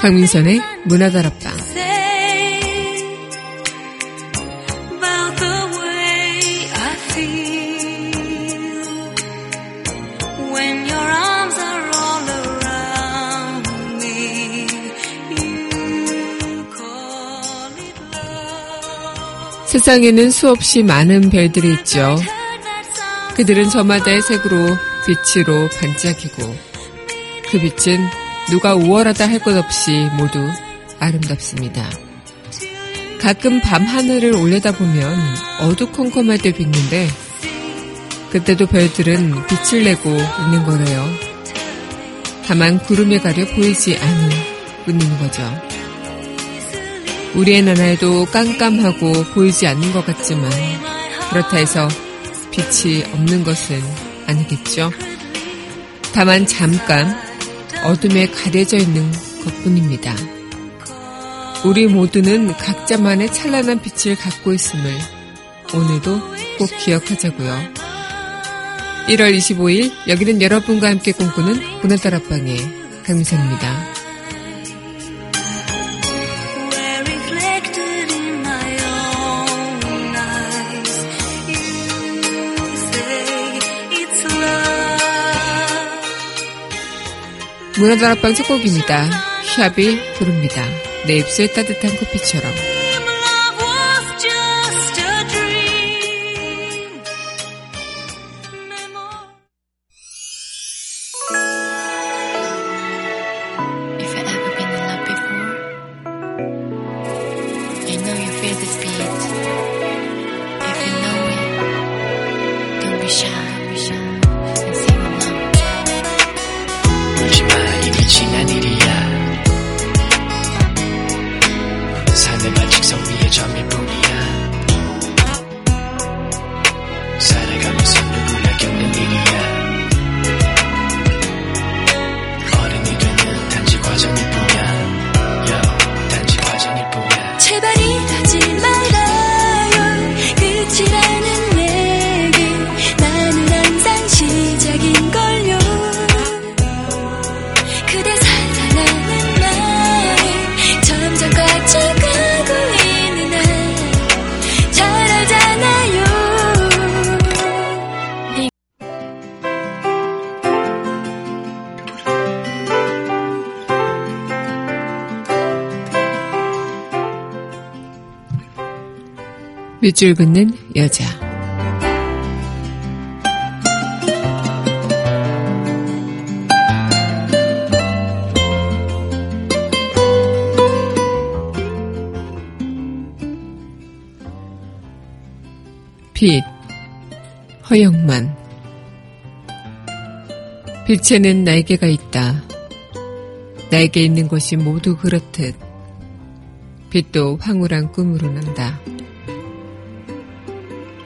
강민선의 문화다락방 세상에는 수없이 많은 별들이 있죠. 그들은 저마다의 색으로 빛으로 반짝이고 그 빛은 누가 우월하다 할 것 없이 모두 아름답습니다. 가끔 밤 하늘을 올려다보면 어두컴컴할 때도 있는데 그때도 별들은 빛을 내고 있는 거래요. 다만 구름에 가려 보이지 않을 뿐인 거죠. 우리의 나라에도 깜깜하고 보이지 않는 것 같지만 그렇다 해서 빛이 없는 것은 아니겠죠. 다만 잠깐 어둠에 가려져 있는 것 뿐입니다. 우리 모두는 각자만의 찬란한 빛을 갖고 있음을 오늘도 꼭 기억하자고요. 1월 25일 여기는 여러분과 함께 꿈꾸는 문화다락방의 강미선입니다. 문화다락방 첫 곡입니다. 샵이 부릅니다. 내 입술 따뜻한 커피처럼. 밑줄 긋는 여자. 빛, 허영만. 빛에는 날개가 있다. 날개 있는 것이 모두 그렇듯 빛도 황홀한 꿈으로 난다.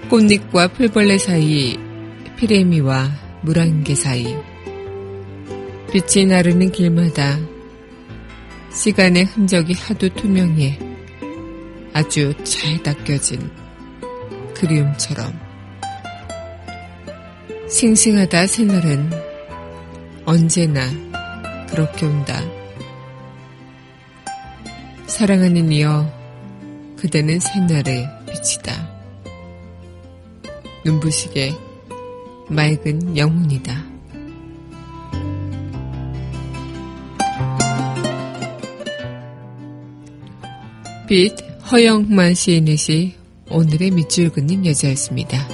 꽃잎과 풀벌레 사이, 피레미와 물안개 사이, 빛이 나르는 길마다 시간의 흔적이 하도 투명해 아주 잘 닦여진 그리움처럼 싱싱하다 새날은 언제나 그렇게 온다. 사랑하는 이여 그대는 새날의 빛이다. 눈부시게 맑은 영혼이다. 빛 허영만 시인의 시 오늘의 밑줄 긋는 여자였습니다.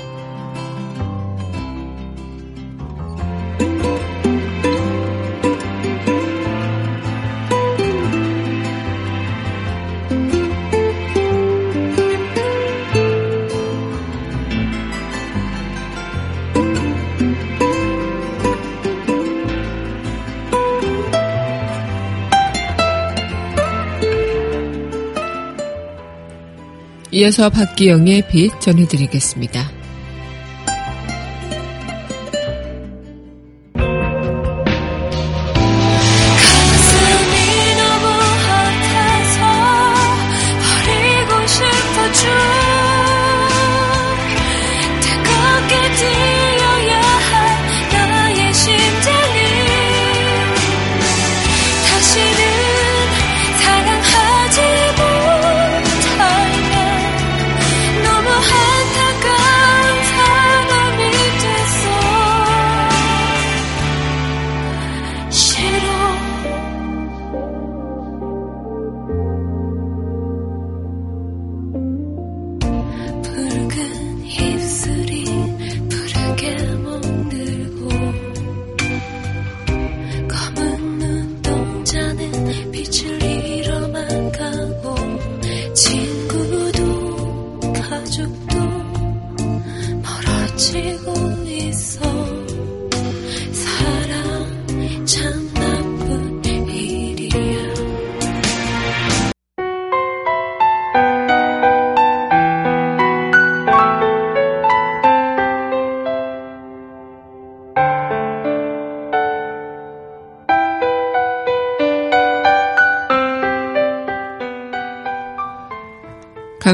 이어서 박기영의 빛 전해드리겠습니다.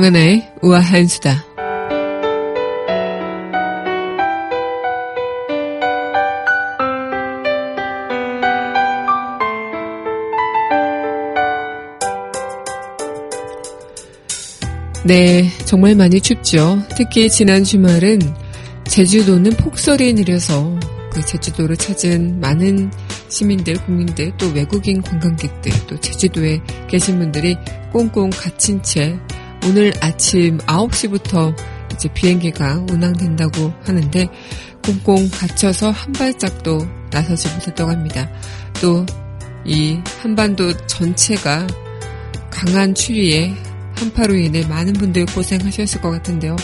강은하의 우아한 수다. 네, 정말 많이 춥죠. 특히 지난 주말은 제주도는 폭설이 내려서 그 제주도를 찾은 많은 시민들, 국민들, 또 외국인 관광객들, 또 제주도에 계신 분들이 꽁꽁 갇힌 채 오늘 아침 9시부터 이제 비행기가 운항된다고 하는데 꽁꽁 갇혀서 한 발짝도 나서지 못했다고 합니다. 또 이 한반도 전체가 강한 추위에 한파로 인해 많은 분들이 고생하셨을 것 같은데요.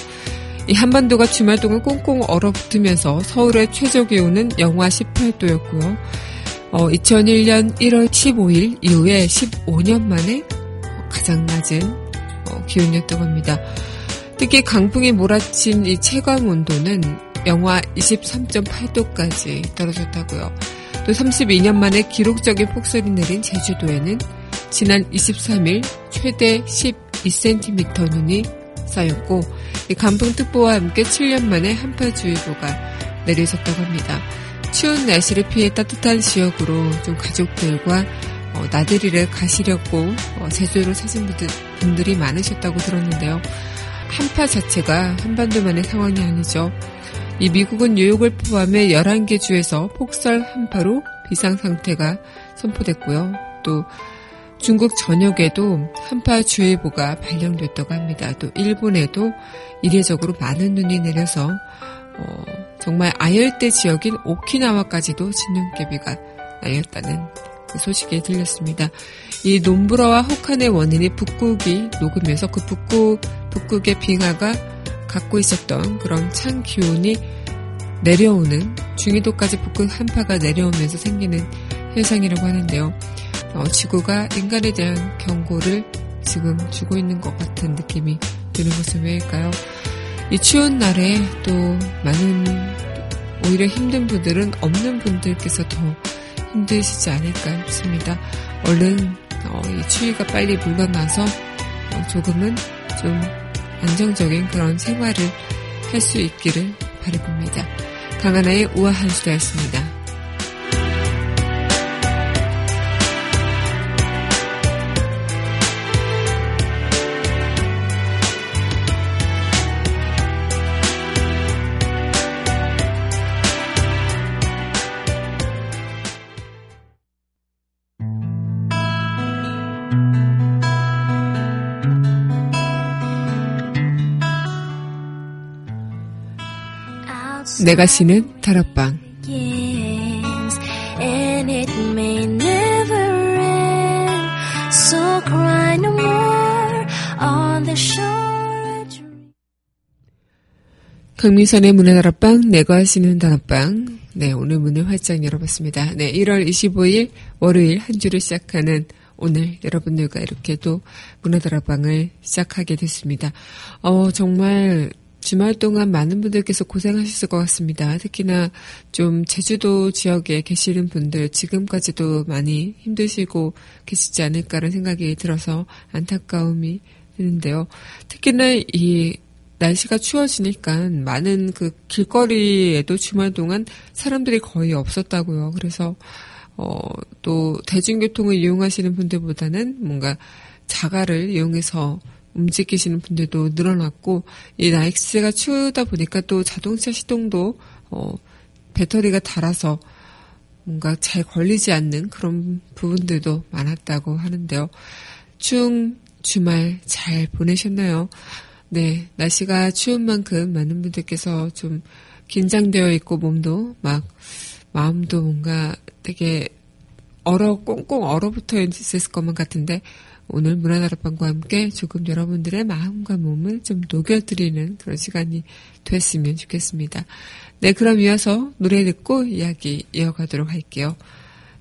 이 한반도가 주말 동안 꽁꽁 얼어붙으면서 서울의 최저 기온은 영하 18도였고요. 어, 2001년 1월 15일 이후에 15년 만에 가장 낮은 어, 기온이었다고 합니다. 특히 강풍이 몰아친 이 체감 온도는 영하 23.8도까지 떨어졌다고요. 또 32년 만에 기록적인 폭설이 내린 제주도에는 지난 23일 최대 12cm 눈이 쌓였고 강풍특보와 함께 7년 만에 한파주의보가 내려졌다고 합니다. 추운 날씨를 피해 따뜻한 지역으로 좀 가족들과 어, 나들이를 가시려고 어, 제주를 찾은 분들, 분들이 많으셨다고 들었는데요. 한파 자체가 한반도만의 상황이 아니죠. 이 미국은 뉴욕을 포함해 11개 주에서 폭설 한파로 비상 상태가 선포됐고요. 또 중국 전역에도 한파주의보가 발령됐다고 합니다. 또 일본에도 이례적으로 많은 눈이 내려서 어, 정말 아열대 지역인 오키나와까지도 진눈깨비가 날렸다는 그 소식이 들렸습니다. 이 논브라와 혹한의 원인이 북극이 녹으면서 그 북극, 북극의 빙하가 갖고 있었던 그런 찬 기온이 내려오는 중위도까지 북극 한파가 내려오면서 생기는 현상이라고 하는데요. 어, 지구가 인간에 대한 경고를 지금 주고 있는 것 같은 느낌이 드는 것은 왜일까요? 이 추운 날에 또 많은 오히려 힘든 분들은 없는 분들께서 더 힘드시지 않을까 싶습니다. 얼른 어, 이 추위가 빨리 물러나서 어, 조금은 좀 안정적인 그런 생활을 할 수 있기를 바라봅니다. 강하나의 우아한 수다였습니다. 내가 쉬는 다락방 강민선의 문화 다락방 내가 쉬는 다락방 네 오늘 문을 활짝 열어봤습니다. 네 1월 25일 월요일 한 주를 시작하는 오늘 여러분들과 이렇게 또 문화 다락방을 시작하게 됐습니다. 어 정말 주말 동안 많은 분들께서 고생하셨을 것 같습니다. 특히나 좀 제주도 지역에 계시는 분들 지금까지도 많이 힘드시고 계시지 않을까라는 생각이 들어서 안타까움이 드는데요. 특히나 이 날씨가 추워지니까 많은 그 길거리에도 주말 동안 사람들이 거의 없었다고요. 그래서 어, 또 대중교통을 이용하시는 분들보다는 뭔가 자가를 이용해서 움직이시는 분들도 늘어났고 이 날씨가 추우다 보니까 또 자동차 시동도 어 배터리가 닳아서 뭔가 잘 걸리지 않는 그런 부분들도 많았다고 하는데요. 추운 주말 잘 보내셨나요? 네, 날씨가 추운 만큼 많은 분들께서 좀 긴장되어 있고 몸도 막 마음도 뭔가 되게 얼어 꽁꽁 얼어붙어 있을 것만 같은데 오늘 문화다락방과 함께 조금 여러분들의 마음과 몸을 좀 녹여드리는 그런 시간이 됐으면 좋겠습니다. 네, 그럼 이어서 노래 듣고 이야기 이어가도록 할게요.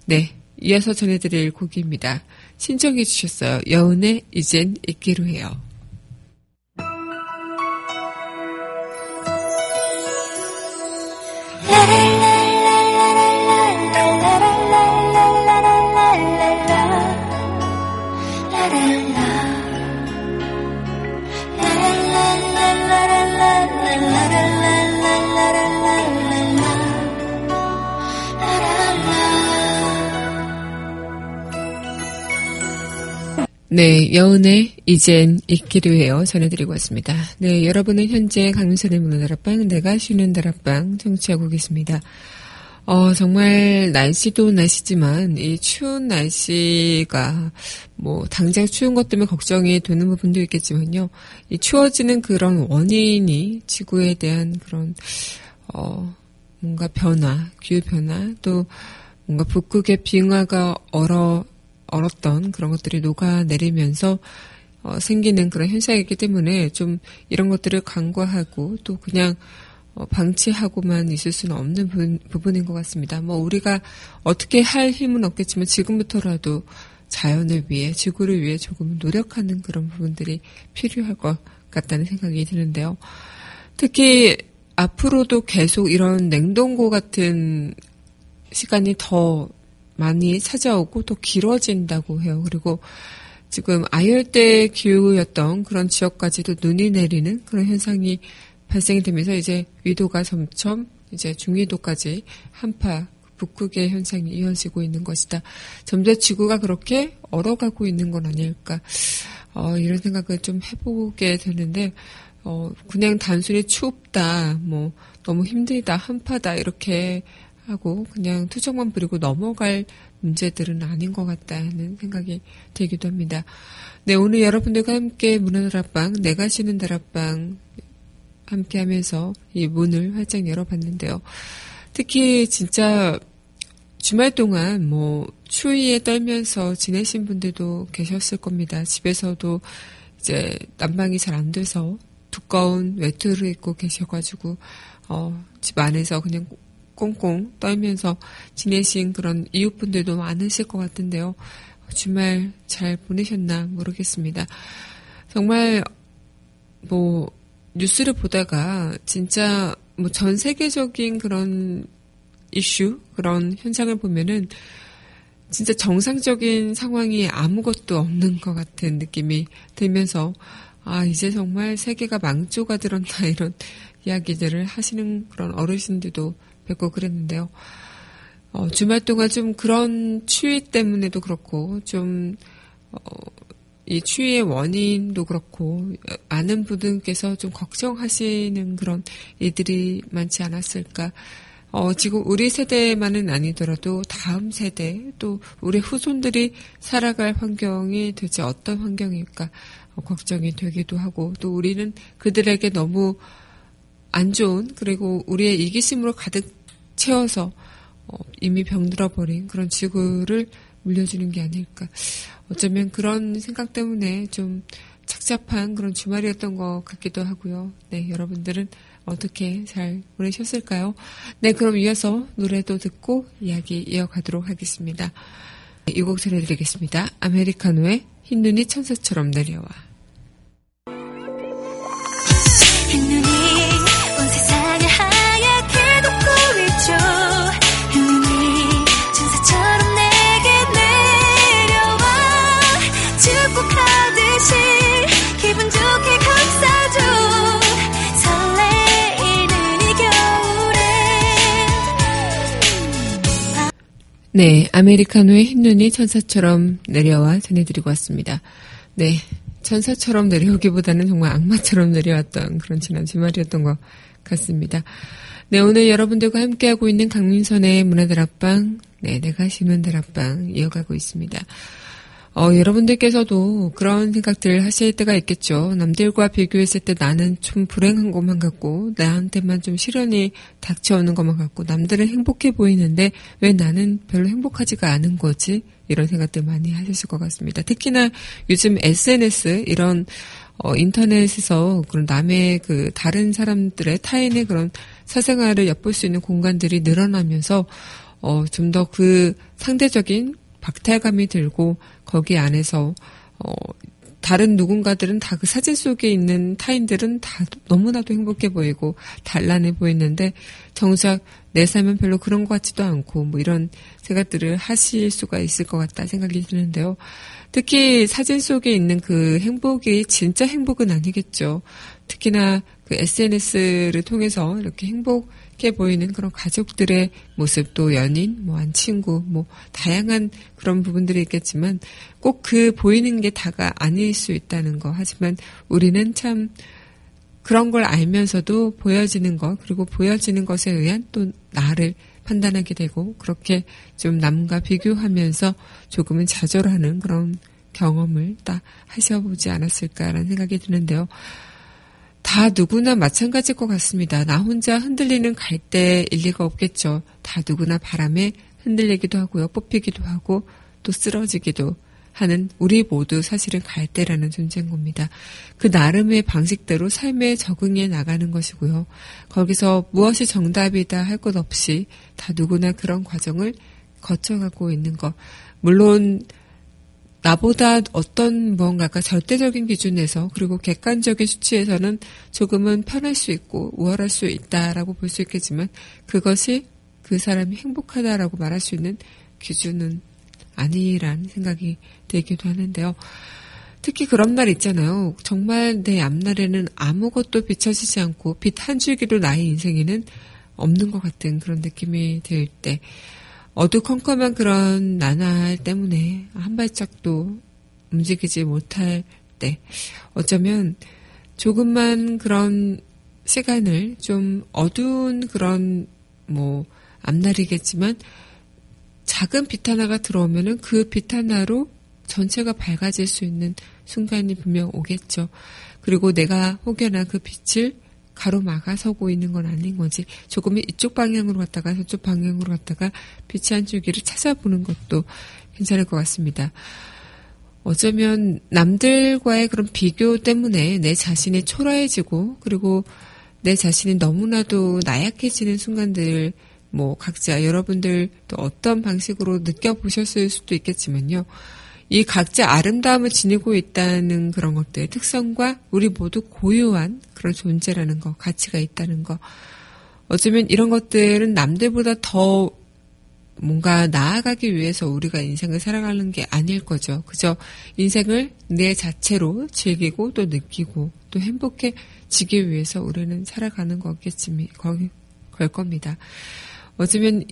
네, 이어서 전해드릴 곡입니다. 신청해 주셨어요. 여운의 이젠 잊기로 해요. 네, 여운의 이젠 잊기로 해요. 전해드리고 왔습니다. 네, 여러분은 현재 강민선의 문화다락방, 내가 쉬는 다락방 청취하고 계십니다. 어, 정말 날씨도 날씨지만 이 추운 날씨가 뭐 당장 추운 것 때문에 걱정이 되는 부분도 있겠지만요. 이 추워지는 그런 원인이 지구에 대한 그런 어 뭔가 변화, 기후 변화 또 뭔가 북극의 빙하가 얼어 얼었던 그런 것들이 녹아내리면서 어, 생기는 그런 현상이기 때문에 좀 이런 것들을 간과하고 또 그냥 어, 방치하고만 있을 수는 없는 부, 부분인 것 같습니다. 뭐 우리가 어떻게 할 힘은 없겠지만 지금부터라도 자연을 위해 지구를 위해 조금 노력하는 그런 부분들이 필요할 것 같다는 생각이 드는데요. 특히 앞으로도 계속 이런 냉동고 같은 시간이 더 많이 찾아오고 또 길어진다고 해요. 그리고 지금 아열대 기후였던 그런 지역까지도 눈이 내리는 그런 현상이 발생이 되면서 이제 위도가 점점 이제 중위도까지 한파 북극의 현상이 이어지고 있는 것이다. 점점 지구가 그렇게 얼어가고 있는 건 아닐까. 어, 이런 생각을 좀 해보게 되는데, 어, 그냥 단순히 춥다, 뭐, 너무 힘들다, 한파다, 이렇게 하고 그냥 투정만 부리고 넘어갈 문제들은 아닌 것 같다는 생각이 들기도 합니다. 네, 오늘 여러분들과 함께 문화 다락방, 내가 쉬는 다락방 함께 하면서 이 문을 활짝 열어봤는데요. 특히 진짜 주말 동안 뭐 추위에 떨면서 지내신 분들도 계셨을 겁니다. 집에서도 이제 난방이 잘 안 돼서 두꺼운 외투를 입고 계셔가지고 어, 집 안에서 그냥 꽁꽁 떨면서 지내신 그런 이웃분들도 많으실 것 같은데요. 주말 잘 보내셨나 모르겠습니다. 정말 뭐 뉴스를 보다가 진짜 뭐 전 세계적인 그런 이슈 그런 현상을 보면은 진짜 정상적인 상황이 아무것도 없는 것 같은 느낌이 들면서 아 이제 정말 세계가 망조가 들었나 이런 이야기들을 하시는 그런 어르신들도 뵙고 그랬는데요. 어, 주말 동안 좀 그런 추위 때문에도 그렇고 좀 어, 이 추위의 원인도 그렇고 많은 분들께서 좀 걱정하시는 그런 일들이 많지 않았을까. 어, 지금 우리 세대만은 아니더라도 다음 세대 또 우리 후손들이 살아갈 환경이 도대체 어떤 환경일까 어, 걱정이 되기도 하고 또 우리는 그들에게 너무 안 좋은 그리고 우리의 이기심으로 가득 채워서 어, 이미 병들어 버린 그런 지구를 물려주는 게 아닐까. 어쩌면 그런 생각 때문에 좀 착잡한 그런 주말이었던 것 같기도 하고요. 네, 여러분들은 어떻게 잘 보내셨을까요? 네, 그럼 이어서 노래도 듣고 이야기 이어가도록 하겠습니다. 이 곡 전해드리겠습니다. 아메리카노의 흰 눈이 천사처럼 내려와. 네, 아메리카노의 흰눈이 천사처럼 내려와 전해드리고 왔습니다. 네, 천사처럼 내려오기보다는 정말 악마처럼 내려왔던 그런 지난 주말이었던 것 같습니다. 네, 오늘 여러분들과 함께하고 있는 강민선의 문화다락방, 네, 내가 쉬는 다락방 이어가고 있습니다. 어, 여러분들께서도 그런 생각들 하실 때가 있겠죠. 남들과 비교했을 때 나는 좀 불행한 것만 같고, 나한테만 좀 시련이 닥쳐오는 것만 같고, 남들은 행복해 보이는데, 왜 나는 별로 행복하지가 않은 거지? 이런 생각들 많이 하셨을 것 같습니다. 특히나 요즘 SNS, 이런, 어, 인터넷에서 그런 남의 그 다른 사람들의 타인의 그런 사생활을 엿볼 수 있는 공간들이 늘어나면서, 어, 좀 더 그 상대적인 박탈감이 들고 거기 안에서 어 다른 누군가들은 다 그 사진 속에 있는 타인들은 다 너무나도 행복해 보이고 단란해 보이는데 정작 내 삶은 별로 그런 것 같지도 않고 뭐 이런 생각들을 하실 수가 있을 것 같다 생각이 드는데요. 특히 사진 속에 있는 그 행복이 진짜 행복은 아니겠죠. 특히나 그그 SNS를 통해서 이렇게 행복 해 보이는 그런 가족들의 모습, 또 연인, 뭐, 한 친구, 뭐, 다양한 그런 부분들이 있겠지만 꼭 그 보이는 게 다가 아닐 수 있다는 거. 하지만 우리는 참 그런 걸 알면서도 보여지는 것, 그리고 보여지는 것에 의한 또 나를 판단하게 되고, 그렇게 좀 남과 비교하면서 조금은 좌절하는 그런 경험을 딱 하셔보지 않았을까라는 생각이 드는데요. 다 누구나 마찬가지일 것 같습니다. 나 혼자 흔들리는 갈대일 리가 없겠죠. 다 누구나 바람에 흔들리기도 하고요. 뽑히기도 하고 또 쓰러지기도 하는 우리 모두 사실은 갈대라는 존재인 겁니다. 그 나름의 방식대로 삶에 적응해 나가는 것이고요. 거기서 무엇이 정답이다 할 것 없이 다 누구나 그런 과정을 거쳐가고 있는 것. 물론 나보다 어떤 무언가가 절대적인 기준에서 그리고 객관적인 수치에서는 조금은 편할 수 있고 우월할 수 있다라고 볼 수 있겠지만 그것이 그 사람이 행복하다라고 말할 수 있는 기준은 아니라는 생각이 들기도 하는데요. 특히 그런 날 있잖아요. 정말 내 앞날에는 아무것도 비춰지지 않고 빛 한 줄기도 나의 인생에는 없는 것 같은 그런 느낌이 들 때, 어두컴컴한 그런 나날 때문에 한 발짝도 움직이지 못할 때 어쩌면 조금만 그런 시간을 좀 어두운 그런 뭐 앞날이겠지만 작은 빛 하나가 들어오면은 그 빛 하나로 전체가 밝아질 수 있는 순간이 분명 오겠죠. 그리고 내가 혹여나 그 빛을 가로막아 서고 있는 건 아닌 거지. 조금 이쪽 방향으로 갔다가 저쪽 방향으로 갔다가 빛이 한 줄기를 찾아보는 것도 괜찮을 것 같습니다. 어쩌면 남들과의 그런 비교 때문에 내 자신이 초라해지고 그리고 내 자신이 너무나도 나약해지는 순간들 뭐 각자 여러분들도 어떤 방식으로 느껴보셨을 수도 있겠지만요. 이 각자 아름다움을 지니고 있다는 그런 것들의 특성과 우리 모두 고유한 그런 존재라는 거, 가치가 있다는 거. 어쩌면 이런 것들은 남들보다 더 뭔가 나아가기 위해서 우리가 인생을 살아가는 게 아닐 거죠. 그저 인생을 내 자체로 즐기고 또 느끼고 또 행복해지기 위해서 우리는 살아가는 거겠지, 걸 겁니다. 어쩌면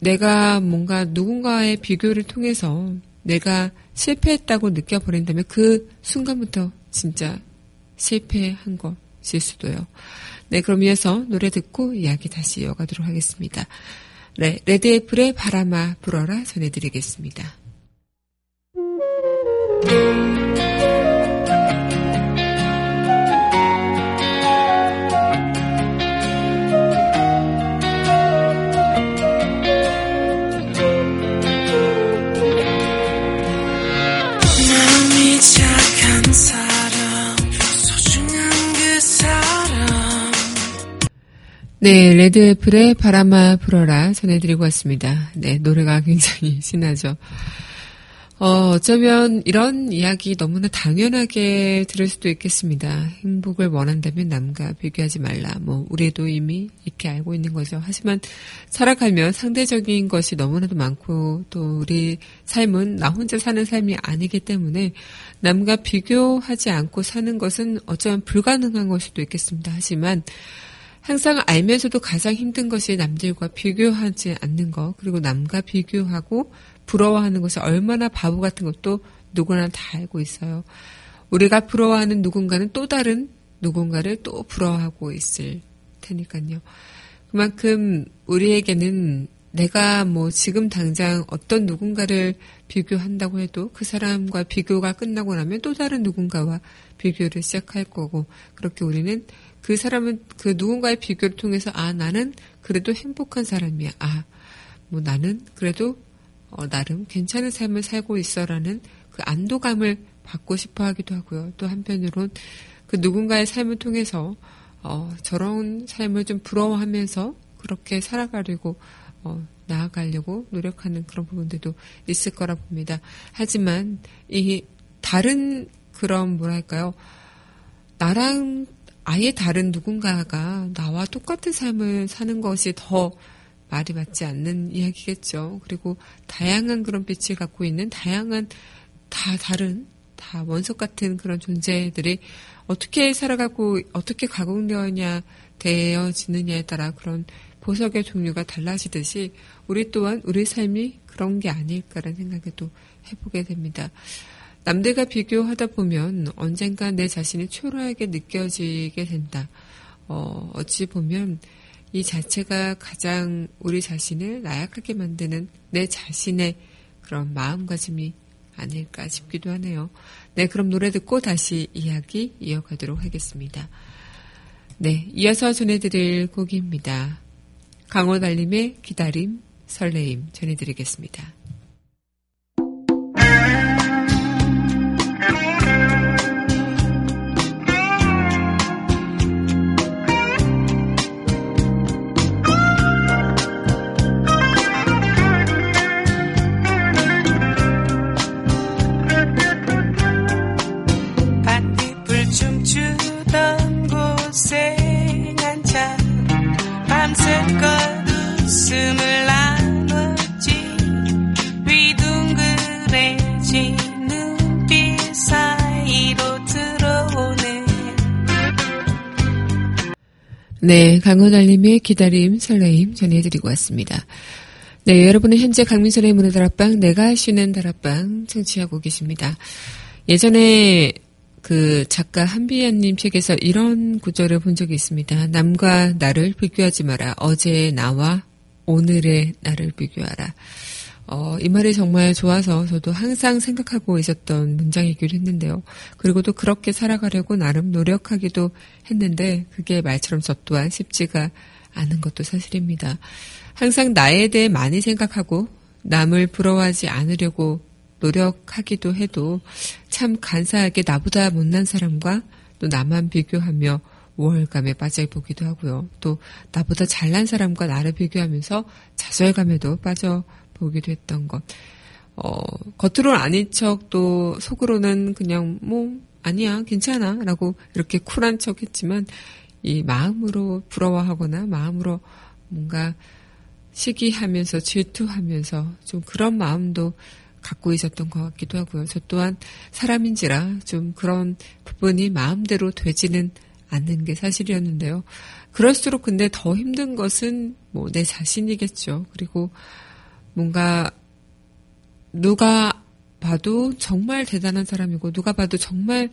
내가 뭔가 누군가의 비교를 통해서 내가 실패했다고 느껴버린다면 그 순간부터 진짜 실패한 것일 수도요. 네, 그럼 이어서 노래 듣고 이야기 다시 이어가도록 하겠습니다. 네, 레드애플의 바람아 불어라 전해드리겠습니다. 네, 레드애플의 바람아 불어라 전해드리고 왔습니다. 네, 노래가 굉장히 신나죠. 어, 어쩌면 이런 이야기 너무나 당연하게 들을 수도 있겠습니다. 행복을 원한다면 남과 비교하지 말라. 뭐, 우리도 이미 이렇게 알고 있는 거죠. 하지만 살아가면 상대적인 것이 너무나도 많고 또 우리 삶은 나 혼자 사는 삶이 아니기 때문에 남과 비교하지 않고 사는 것은 어쩌면 불가능한 걸 수도 있겠습니다. 하지만 항상 알면서도 가장 힘든 것이 남들과 비교하지 않는 것, 그리고 남과 비교하고 부러워하는 것이 얼마나 바보 같은 것도 누구나 다 알고 있어요. 우리가 부러워하는 누군가는 또 다른 누군가를 또 부러워하고 있을 테니까요. 그만큼 우리에게는 내가 뭐 지금 당장 어떤 누군가를 비교한다고 해도 그 사람과 비교가 끝나고 나면 또 다른 누군가와 비교를 시작할 거고 그렇게 우리는 그 사람은 그 누군가의 비교를 통해서 아 나는 그래도 행복한 사람이야. 아 뭐 나는 그래도 어, 나름 괜찮은 삶을 살고 있어라는 그 안도감을 받고 싶어 하기도 하고요. 또 한편으론 그 누군가의 삶을 통해서 어, 저런 삶을 좀 부러워하면서 그렇게 살아가려고 어, 나아가려고 노력하는 그런 부분들도 있을 거라 봅니다. 하지만 이 다른 그런 뭐랄까요? 나랑 아예 다른 누군가가 나와 똑같은 삶을 사는 것이 더 말이 맞지 않는 이야기겠죠. 그리고 다양한 그런 빛을 갖고 있는 다양한 다 다른 다 원석 같은 그런 존재들이 어떻게 살아가고 어떻게 가공되어냐 되어지느냐에 따라 그런 보석의 종류가 달라지듯이 우리 또한 우리 삶이 그런 게 아닐까라는 생각에도 해보게 됩니다. 남들과 비교하다 보면 언젠가 내 자신이 초라하게 느껴지게 된다. 어, 어찌 보면 이 자체가 가장 우리 자신을 나약하게 만드는 내 자신의 그런 마음가짐이 아닐까 싶기도 하네요. 네, 그럼 노래 듣고 다시 이야기 이어가도록 하겠습니다. 네, 이어서 전해드릴 곡입니다. 강호달님의 기다림, 설레임 전해드리겠습니다. 네, 강원알림의 기다림, 설레임 전해드리고 왔습니다. 네, 여러분은 현재 강민선의 문화 다락방, 내가 쉬는 다락방 청취하고 계십니다. 예전에 그 작가 한비연님 책에서 이런 구절을 본 적이 있습니다. 남과 나를 비교하지 마라. 어제의 나와 오늘의 나를 비교하라. 어, 이 말이 정말 좋아서 저도 항상 생각하고 있었던 문장이기도 했는데요. 그리고 또 그렇게 살아가려고 나름 노력하기도 했는데 그게 말처럼 저 또한 쉽지가 않은 것도 사실입니다. 항상 나에 대해 많이 생각하고 남을 부러워하지 않으려고 노력하기도 해도 참 간사하게 나보다 못난 사람과 또 나만 비교하며 우월감에 빠져보기도 하고요. 또 나보다 잘난 사람과 나를 비교하면서 좌절감에도 빠져 보기도 했던 것. 어, 겉으로는 아닌 척 또 속으로는 그냥 뭐 아니야 괜찮아 라고 이렇게 쿨한 척 했지만 이 마음으로 부러워하거나 마음으로 뭔가 시기하면서 질투하면서 좀 그런 마음도 갖고 있었던 것 같기도 하고요. 저 또한 사람인지라 좀 그런 부분이 마음대로 되지는 않는 게 사실이었는데요. 그럴수록 근데 더 힘든 것은 뭐 내 자신이겠죠. 그리고 뭔가 누가 봐도 정말 대단한 사람이고 누가 봐도 정말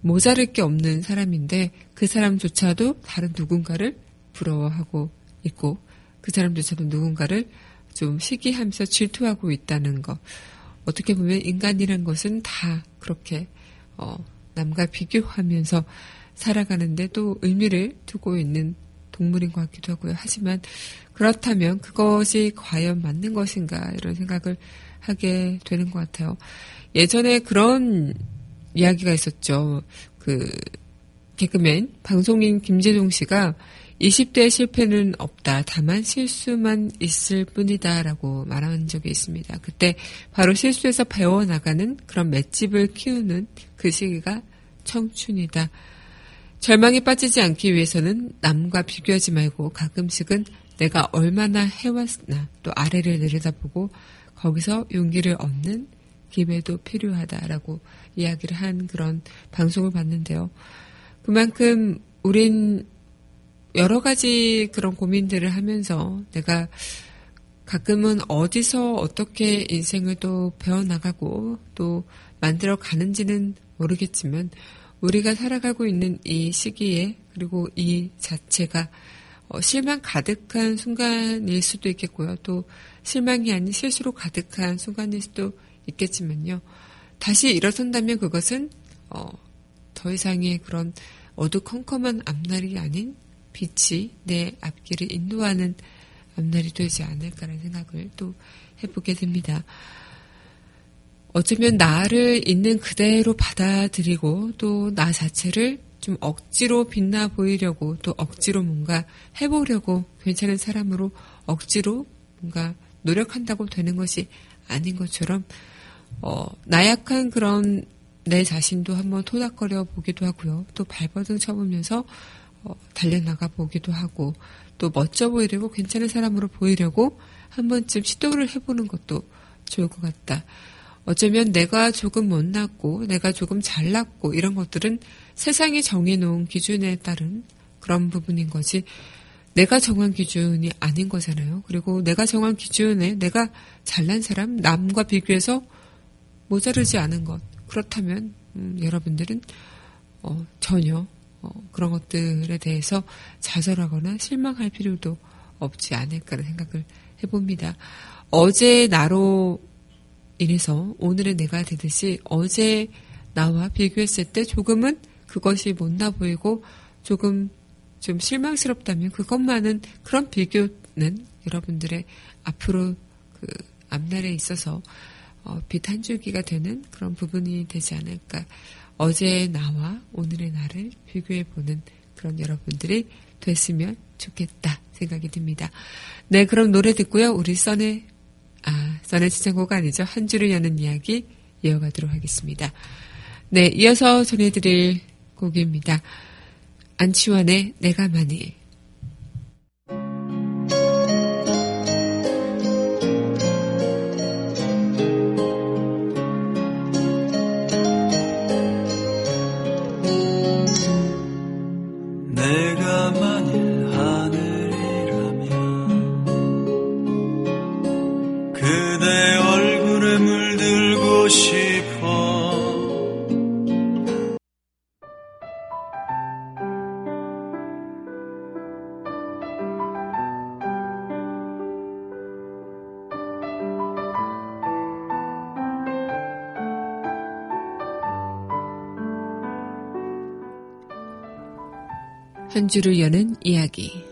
모자랄 게 없는 사람인데 그 사람조차도 다른 누군가를 부러워하고 있고 그 사람조차도 누군가를 좀 시기하면서 질투하고 있다는 것. 어떻게 보면 인간이란 것은 다 그렇게 어, 남과 비교하면서 살아가는데 또 의미를 두고 있는 동물인 것 같기도 하고요. 하지만 그렇다면 그것이 과연 맞는 것인가 이런 생각을 하게 되는 것 같아요. 예전에 그런 이야기가 있었죠. 그 개그맨 방송인 김재동 씨가 20대 실패는 없다. 다만 실수만 있을 뿐이다 라고 말한 적이 있습니다. 그때 바로 실수에서 배워나가는 그런 맷집을 키우는 그 시기가 청춘이다. 절망에 빠지지 않기 위해서는 남과 비교하지 말고 가끔씩은 내가 얼마나 해왔나 또 아래를 내려다보고 거기서 용기를 얻는 기회도 필요하다라고 이야기를 한 그런 방송을 봤는데요. 그만큼 우린 여러 가지 그런 고민들을 하면서 내가 가끔은 어디서 어떻게 인생을 또 배워나가고 또 만들어 가는지는 모르겠지만 우리가 살아가고 있는 이 시기에 그리고 이 자체가 어, 실망 가득한 순간일 수도 있겠고요. 또 실망이 아닌 실수로 가득한 순간일 수도 있겠지만요. 다시 일어선다면 그것은 어, 더 이상의 그런 어두컴컴한 앞날이 아닌 빛이 내 앞길을 인도하는 앞날이 되지 않을까라는 생각을 또 해보게 됩니다. 어쩌면 나를 있는 그대로 받아들이고 또 나 자체를 좀 억지로 빛나 보이려고 또 억지로 뭔가 해보려고 괜찮은 사람으로 억지로 뭔가 노력한다고 되는 것이 아닌 것처럼 어, 나약한 그런 내 자신도 한번 토닥거려 보기도 하고요. 또 발버둥 쳐보면서 어, 달려나가 보기도 하고 또 멋져 보이려고 괜찮은 사람으로 보이려고 한 번쯤 시도를 해보는 것도 좋을 것 같다. 어쩌면 내가 조금 못났고, 내가 조금 잘났고, 이런 것들은 세상이 정해놓은 기준에 따른 그런 부분인 거지, 내가 정한 기준이 아닌 거잖아요. 그리고 내가 정한 기준에 내가 잘난 사람, 남과 비교해서 모자르지 않은 것. 그렇다면, 음, 여러분들은, 어, 전혀, 어, 그런 것들에 대해서 좌절하거나 실망할 필요도 없지 않을까라는 생각을 해봅니다. 어제 나로 인해서 오늘의 내가 되듯이 어제 나와 비교했을 때 조금은 그것이 못나 보이고 조금 좀 실망스럽다면 그것만은 그런 비교는 여러분들의 앞으로 그 앞날에 있어서 어, 빛한 줄기가 되는 그런 부분이 되지 않을까. 어제의 나와 오늘의 나를 비교해 보는 그런 여러분들이 됐으면 좋겠다 생각이 듭니다. 네, 그럼 노래 듣고요. 우리 써의 아, 써의 지창곡 아니죠. 한 줄을 여는 이야기 이어가도록 하겠습니다. 네, 이어서 전해드릴 곡입니다. 안치원의 내가 만일 한 줄을 여는 이야기.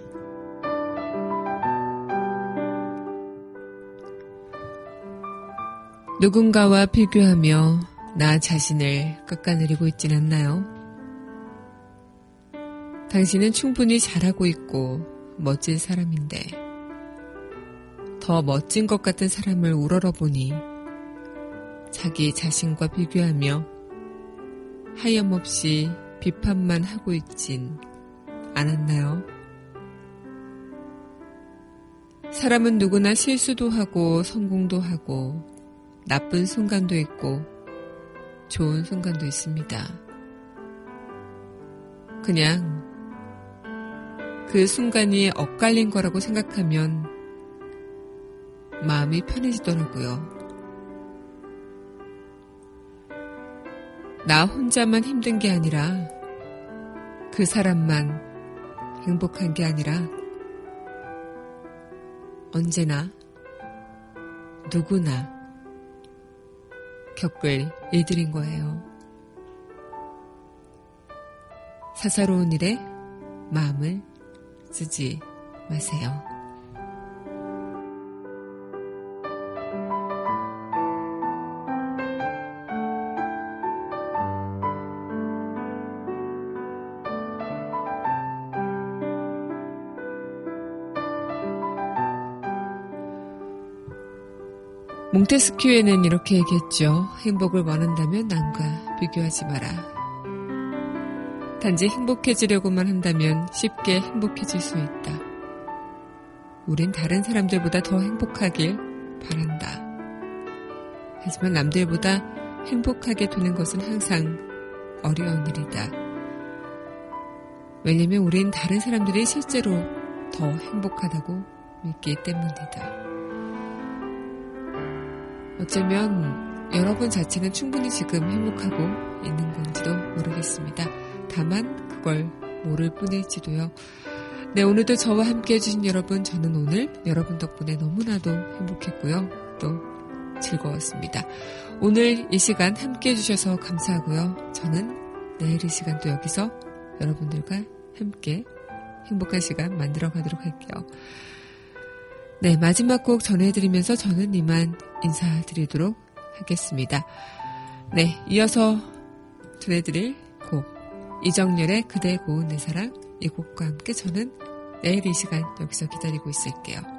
누군가와 비교하며 나 자신을 깎아내리고 있진 않나요? 당신은 충분히 잘하고 있고 멋진 사람인데 더 멋진 것 같은 사람을 우러러보니 자기 자신과 비교하며 하염없이 비판만 하고 있진 않았나요? 사람은 누구나 실수도 하고 성공도 하고 나쁜 순간도 있고 좋은 순간도 있습니다. 그냥 그 순간이 엇갈린 거라고 생각하면 마음이 편해지더라고요. 나 혼자만 힘든 게 아니라 그 사람만 행복한 게 아니라 언제나 누구나 겪을 일들인 거예요. 사사로운 일에 마음을 쓰지 마세요. 몽테스큐에는 이렇게 얘기했죠. 행복을 원한다면 남과 비교하지 마라. 단지 행복해지려고만 한다면 쉽게 행복해질 수 있다. 우린 다른 사람들보다 더 행복하길 바란다. 하지만 남들보다 행복하게 되는 것은 항상 어려운 일이다. 왜냐면 우린 다른 사람들이 실제로 더 행복하다고 믿기 때문이다. 어쩌면 여러분 자체는 충분히 지금 행복하고 있는 건지도 모르겠습니다. 다만 그걸 모를 뿐일지도요. 네, 오늘도 저와 함께 해주신 여러분, 저는 오늘 여러분 덕분에 너무나도 행복했고요. 또 즐거웠습니다. 오늘 이 시간 함께 해주셔서 감사하고요. 저는 내일 이 시간 또 여기서 여러분들과 함께 행복한 시간 만들어 가도록 할게요. 네, 마지막 곡 전해드리면서 저는 이만 인사드리도록 하겠습니다. 네, 이어서 전해드릴 곡 이정열의 그대 고운 내 사랑 이 곡과 함께 저는 내일 이 시간 여기서 기다리고 있을게요.